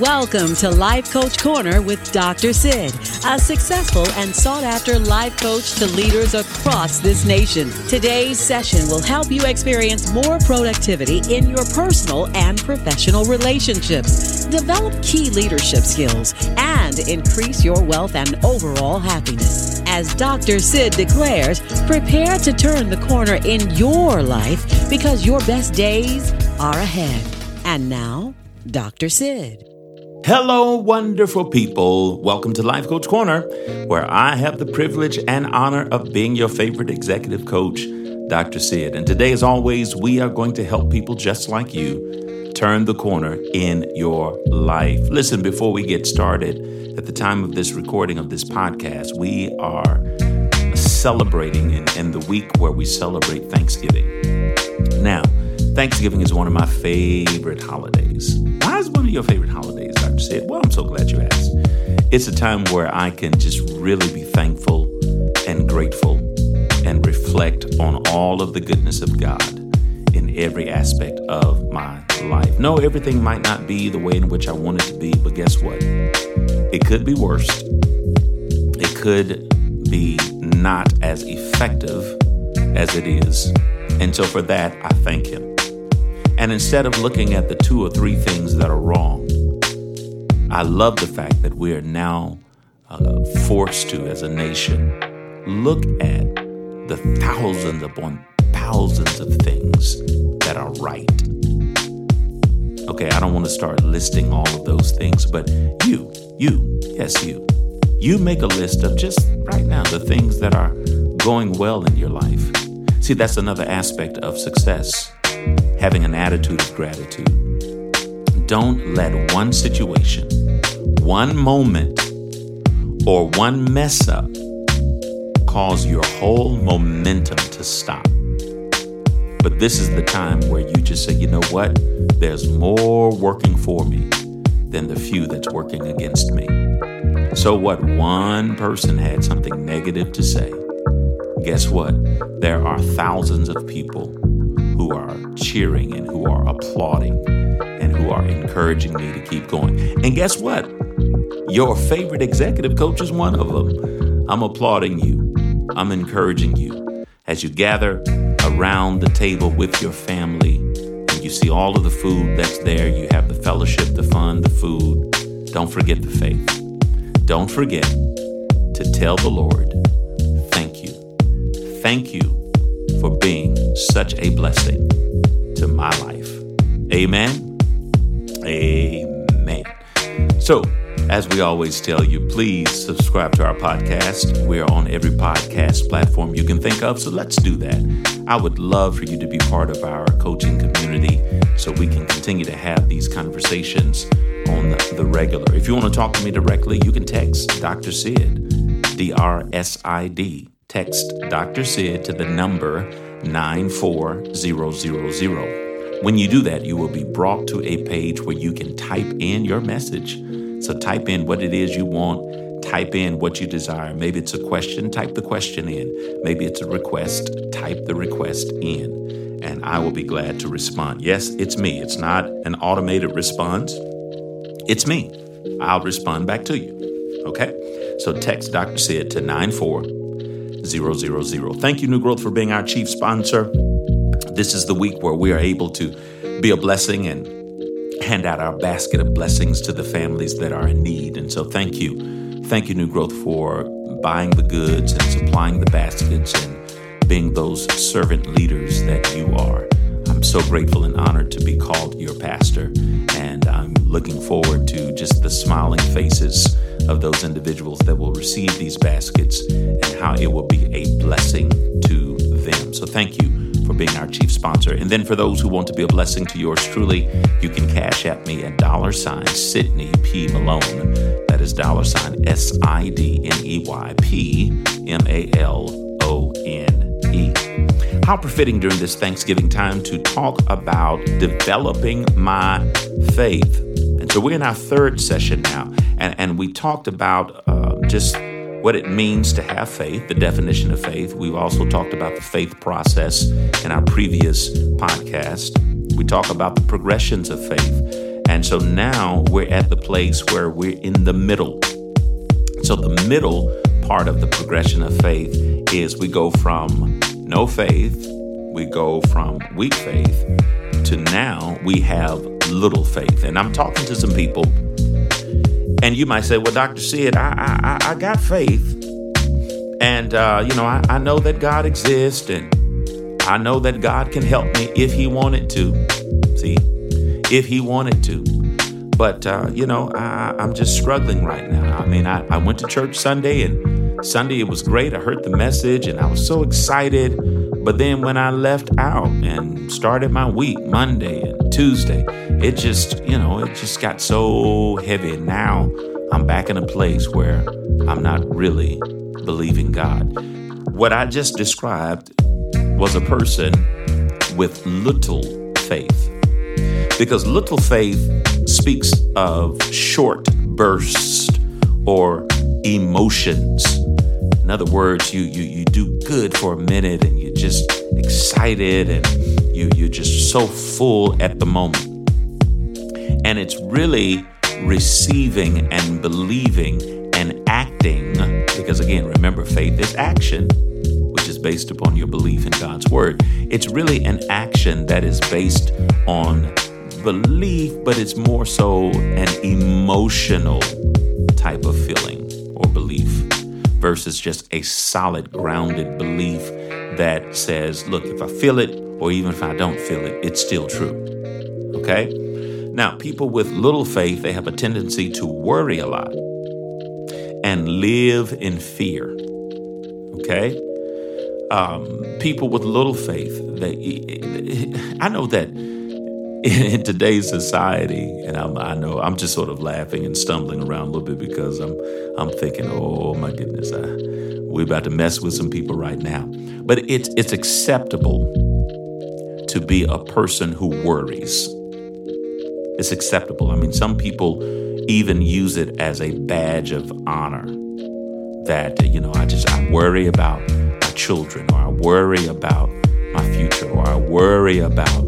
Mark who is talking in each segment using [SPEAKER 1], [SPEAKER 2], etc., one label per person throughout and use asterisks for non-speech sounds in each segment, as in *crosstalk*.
[SPEAKER 1] Welcome to Life Coach Corner with Dr. Sid, a successful and sought after life coach to leaders across this nation. Today's session will help you experience more productivity in your personal and professional relationships, develop key leadership skills, and increase your wealth and overall happiness. As Dr. Sid declares, prepare to turn the corner in your life because your best days are ahead. And now, Dr. Sid.
[SPEAKER 2] Hello, wonderful people. Welcome to Life Coach Corner, where I have the privilege and honor of being your favorite executive coach, Dr. Sid. And today, as always, we are going to help people just like you turn the corner in your life. Listen, before we get started, at the time of this recording of this podcast, we are celebrating in, in the week where we celebrate Thanksgiving. Now, Thanksgiving is one of my favorite holidays. Why is one of your favorite holidays, Sid? Well, I'm so glad you asked. It's a time where I can just really be thankful and grateful and reflect on all of the goodness of God in every aspect of my life. No, everything might not be the way in which I want it to be, but guess what? It could be worse. It could be not as effective as it is. And so for that, I thank Him. And instead of looking at the two or three things that are wrong, I love the fact that we are now uh, forced to, as a nation, look at the thousands upon thousands of things that are right. Okay, I don't want to start listing all of those things, but you, you, yes, you, you make a list of just right now the things that are going well in your life. See, that's another aspect of success having an attitude of gratitude. Don't let one situation, one moment, or one mess up cause your whole momentum to stop. But this is the time where you just say, you know what? There's more working for me than the few that's working against me. So, what one person had something negative to say, guess what? There are thousands of people who are cheering and who are applauding who are encouraging me to keep going. And guess what? Your favorite executive coach is one of them. I'm applauding you. I'm encouraging you as you gather around the table with your family and you see all of the food that's there. You have the fellowship, the fun, the food. Don't forget the faith. Don't forget to tell the Lord, thank you. Thank you for being such a blessing to my life. Amen. Amen. So, as we always tell you, please subscribe to our podcast. We're on every podcast platform you can think of, so let's do that. I would love for you to be part of our coaching community so we can continue to have these conversations on the, the regular. If you want to talk to me directly, you can text Dr. Sid, D R S I D text Dr. Sid to the number 94000. When you do that, you will be brought to a page where you can type in your message. So type in what it is you want, type in what you desire. Maybe it's a question, type the question in. Maybe it's a request, type the request in. And I will be glad to respond. Yes, it's me. It's not an automated response. It's me. I'll respond back to you. Okay? So text Dr. Sid to 94 000. Thank you, New Growth, for being our chief sponsor. This is the week where we are able to be a blessing and hand out our basket of blessings to the families that are in need. And so, thank you. Thank you, New Growth, for buying the goods and supplying the baskets and being those servant leaders that you are. I'm so grateful and honored to be called your pastor. And I'm looking forward to just the smiling faces of those individuals that will receive these baskets and how it will be a blessing to them. So thank you for being our chief sponsor. And then for those who want to be a blessing to yours truly, you can Cash App me at dollar sign Sidney P. Malone. That is dollar sign S I D N E Y P M A L O N E. How befitting during this Thanksgiving time to talk about developing my faith. And so we're in our third session now and, and we talked about uh, just what it means to have faith, the definition of faith. We've also talked about the faith process in our previous podcast. We talk about the progressions of faith. And so now we're at the place where we're in the middle. So the middle part of the progression of faith is we go from no faith, we go from weak faith to now we have little faith. And I'm talking to some people, and you might say, Well, Dr. Sid, I, I, I got faith. And, uh, you know, I, I know that God exists, and I know that God can help me if He wanted to. See, if He wanted to. But, uh, you know, I, I'm just struggling right now. I mean, I, I went to church Sunday, and Sunday it was great. I heard the message, and I was so excited. But then when I left out and started my week, Monday Tuesday, it just, you know, it just got so heavy. Now I'm back in a place where I'm not really believing God. What I just described was a person with little faith. Because little faith speaks of short bursts or emotions in other words, you you you do good for a minute and you're just excited and you you're just so full at the moment. And it's really receiving and believing and acting because again, remember faith is action, which is based upon your belief in God's word. It's really an action that is based on belief, but it's more so an emotional type of feeling or belief versus just a solid, grounded belief that says, look, if I feel it, or even if I don't feel it, it's still true. Okay? Now, people with little faith, they have a tendency to worry a lot and live in fear. Okay? Um, people with little faith, they, *laughs* I know that in today's society, and I'm, i know I'm just sort of laughing and stumbling around a little bit because I'm I'm thinking, oh my goodness, I, we're about to mess with some people right now. But it's it's acceptable to be a person who worries. It's acceptable. I mean, some people even use it as a badge of honor. That you know, I just I worry about my children, or I worry about my future, or I worry about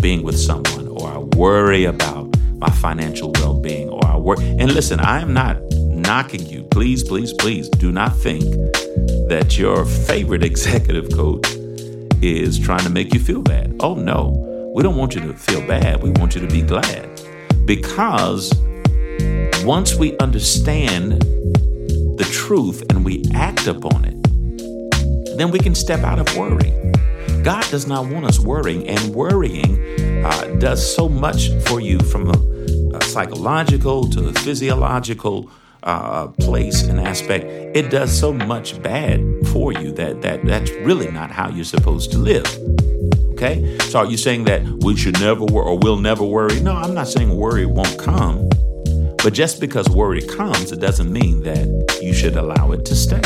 [SPEAKER 2] being with someone, or I worry about my financial well being, or I worry. And listen, I am not knocking you. Please, please, please do not think that your favorite *laughs* executive coach is trying to make you feel bad. Oh, no. We don't want you to feel bad. We want you to be glad. Because once we understand the truth and we act upon it, then we can step out of worry. God does not want us worrying, and worrying uh, does so much for you from a, a psychological to a physiological uh, place and aspect. It does so much bad for you that that that's really not how you're supposed to live. Okay, so are you saying that we should never worry or we'll never worry? No, I'm not saying worry won't come, but just because worry comes, it doesn't mean that you should allow it to stay.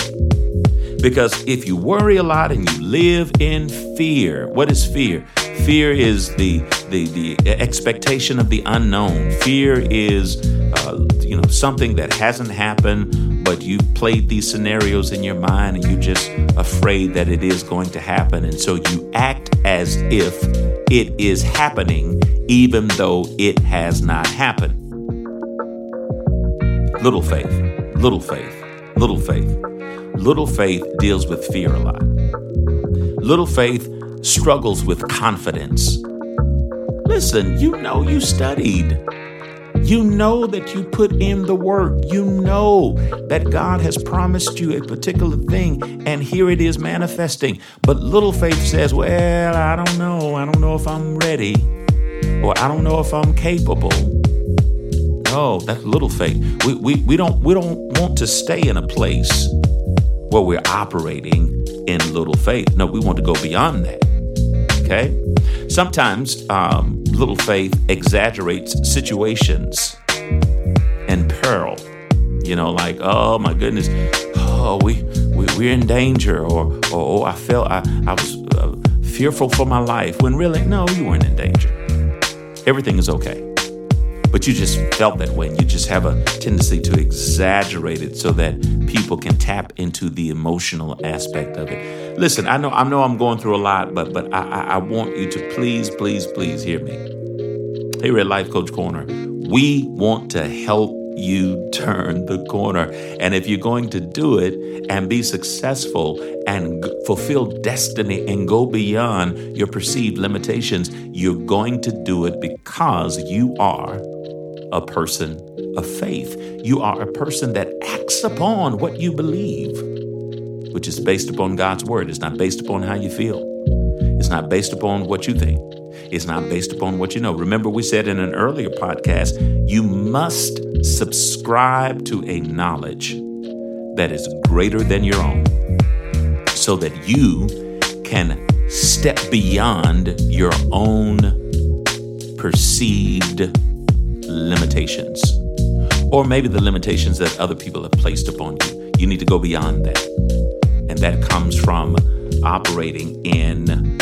[SPEAKER 2] Because if you worry a lot and you live in fear, what is fear? Fear is the the the expectation of the unknown. Fear is uh, you know something that hasn't happened, but you've played these scenarios in your mind and you're just afraid that it is going to happen, and so you act as if it is happening, even though it has not happened. Little faith, little faith, little faith. Little faith deals with fear a lot. Little faith struggles with confidence. Listen, you know you studied. You know that you put in the work. You know that God has promised you a particular thing, and here it is manifesting. But little faith says, Well, I don't know. I don't know if I'm ready, or I don't know if I'm capable. No, that's little faith. We, we, we, don't, we don't want to stay in a place where we're operating in little faith. No, we want to go beyond that. Okay? Sometimes um, little faith exaggerates situations and peril. You know, like, oh my goodness, oh, we, we, we're in danger, or, or oh, I felt I, I was uh, fearful for my life, when really, no, you weren't in danger. Everything is okay but you just felt that way. You just have a tendency to exaggerate it so that people can tap into the emotional aspect of it. Listen, I know I know I'm going through a lot, but but I, I want you to please, please, please hear me. Here at Life Coach Corner, We want to help you turn the corner. And if you're going to do it and be successful and fulfill destiny and go beyond your perceived limitations, you're going to do it because you are a person of faith. You are a person that acts upon what you believe, which is based upon God's word. It's not based upon how you feel, it's not based upon what you think. It's not based upon what you know. Remember, we said in an earlier podcast, you must subscribe to a knowledge that is greater than your own so that you can step beyond your own perceived limitations or maybe the limitations that other people have placed upon you. You need to go beyond that. And that comes from operating in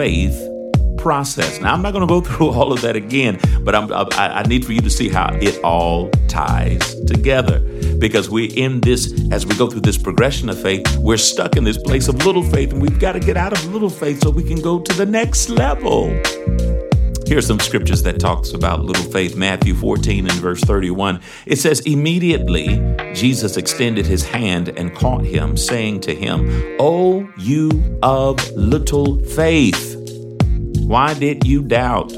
[SPEAKER 2] faith process. Now, I'm not going to go *laughs* through all of that again, but I'm, I, I need for you to see how it all ties together. Because we're in this, as we go through this progression of faith, we're stuck in this place of little faith, and we've got to get out of little faith so we can go to the next level. Here's some scriptures that talks about little faith. Matthew 14 and verse 31. It says, Immediately Jesus extended his hand and caught him, saying to him, O you of little faith, why did you doubt?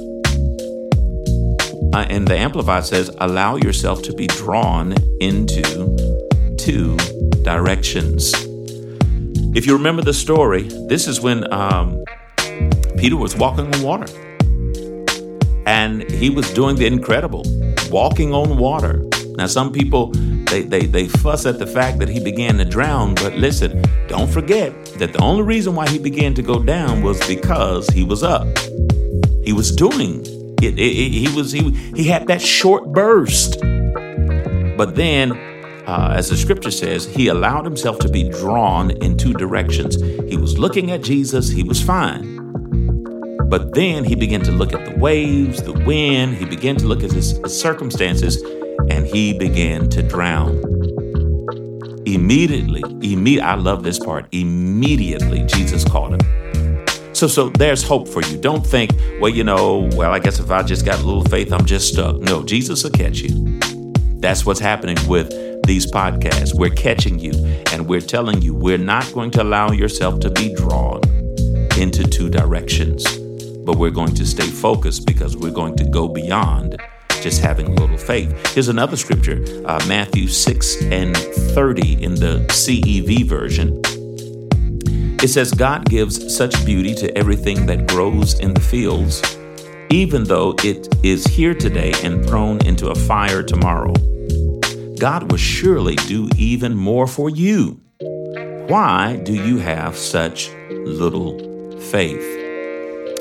[SPEAKER 2] Uh, and the Amplified says, allow yourself to be drawn into two directions. If you remember the story, this is when um, Peter was walking on water. And he was doing the incredible, walking on water. Now, some people they, they they fuss at the fact that he began to drown, but listen, don't forget that the only reason why he began to go down was because he was up. He was doing it. it, it he was he he had that short burst, but then. Uh, as the scripture says, he allowed himself to be drawn in two directions. He was looking at Jesus, he was fine. But then he began to look at the waves, the wind, he began to look at his, circumstances, and he began to drown. Immediately, imme- I love this part. Immediately, Jesus called him. So, so there's hope for you. Don't think, well, you know, well, I guess if I just got a little faith, I'm just stuck. No, Jesus will catch you. That's what's happening with these podcasts. We're catching you, and we're telling you we're not going to allow yourself to be drawn into two directions, but we're going to stay focused because we're going to go beyond just having a little faith. Here's another scripture uh, Matthew 6 and 30 in the CEV version. It says, God gives such beauty to everything that grows in the fields, even though it is here today and thrown into a fire tomorrow. God will surely do even more for you. Why do you have such little faith?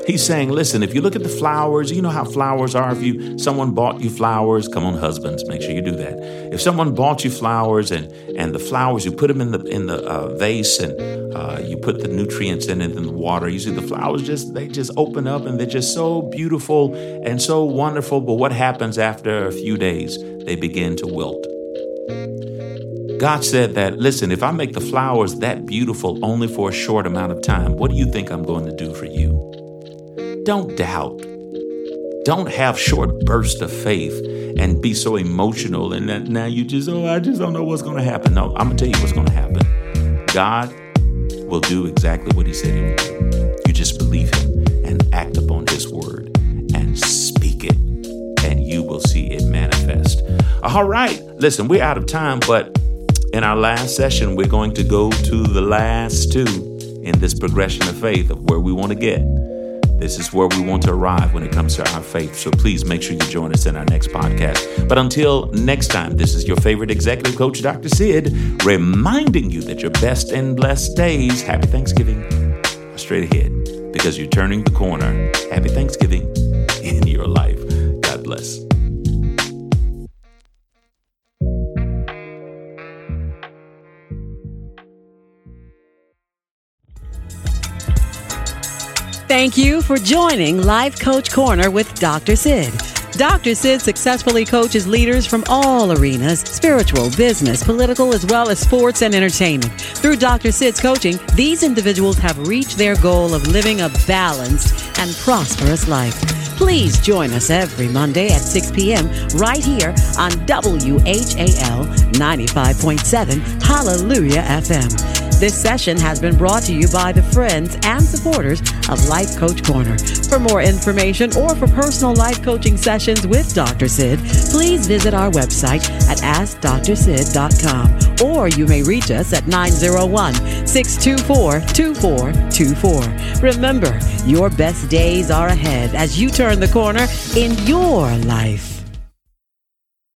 [SPEAKER 2] He's saying, listen, if you look at the flowers, you know how flowers are. If you someone bought you flowers, come on, husbands, make sure you do that. If someone bought you flowers and and the flowers, you put them in the in the uh, vase and uh, you put the nutrients in it and the water. You see the flowers just they just open up and they're just so beautiful and so wonderful. But what happens after a few days? They begin to wilt. God said that, listen, if I make the flowers that beautiful only for a short amount of time, what do you think I'm going to do for you? Don't doubt. Don't have short bursts of faith and be so emotional and that now you just, oh, I just don't know what's going to happen. No, I'm going to tell you what's going to happen. God will do exactly what He said He would do. You just believe Him and act upon His word and speak it, and you will see it manifest. All right, listen, we're out of time, but in our last session, we're going to go to the last two in this progression of faith of where we want to get. This is where we want to arrive when it comes to our faith. So please make sure you join us in our next podcast. But until next time, this is your favorite executive coach, Dr. Sid, reminding you that your best and blessed days, happy Thanksgiving, are straight ahead because you're turning the corner. Happy Thanksgiving
[SPEAKER 1] Thank you for joining Life Coach Corner with Dr. Sid. Dr. Sid successfully coaches leaders from all arenas spiritual, business, political, as well as sports and entertainment. Through Dr. Sid's coaching, these individuals have reached their goal of living a balanced and prosperous life. Please join us every Monday at 6 p.m. right here on WHAL 95.7 Hallelujah FM. This session has been brought to you by the friends and supporters of Life Coach Corner. For more information or for personal life coaching sessions with Dr. Sid, please visit our website at AskDrSid.com or you may reach us at 901 624 2424. Remember, your best days are ahead as you turn the corner in your life.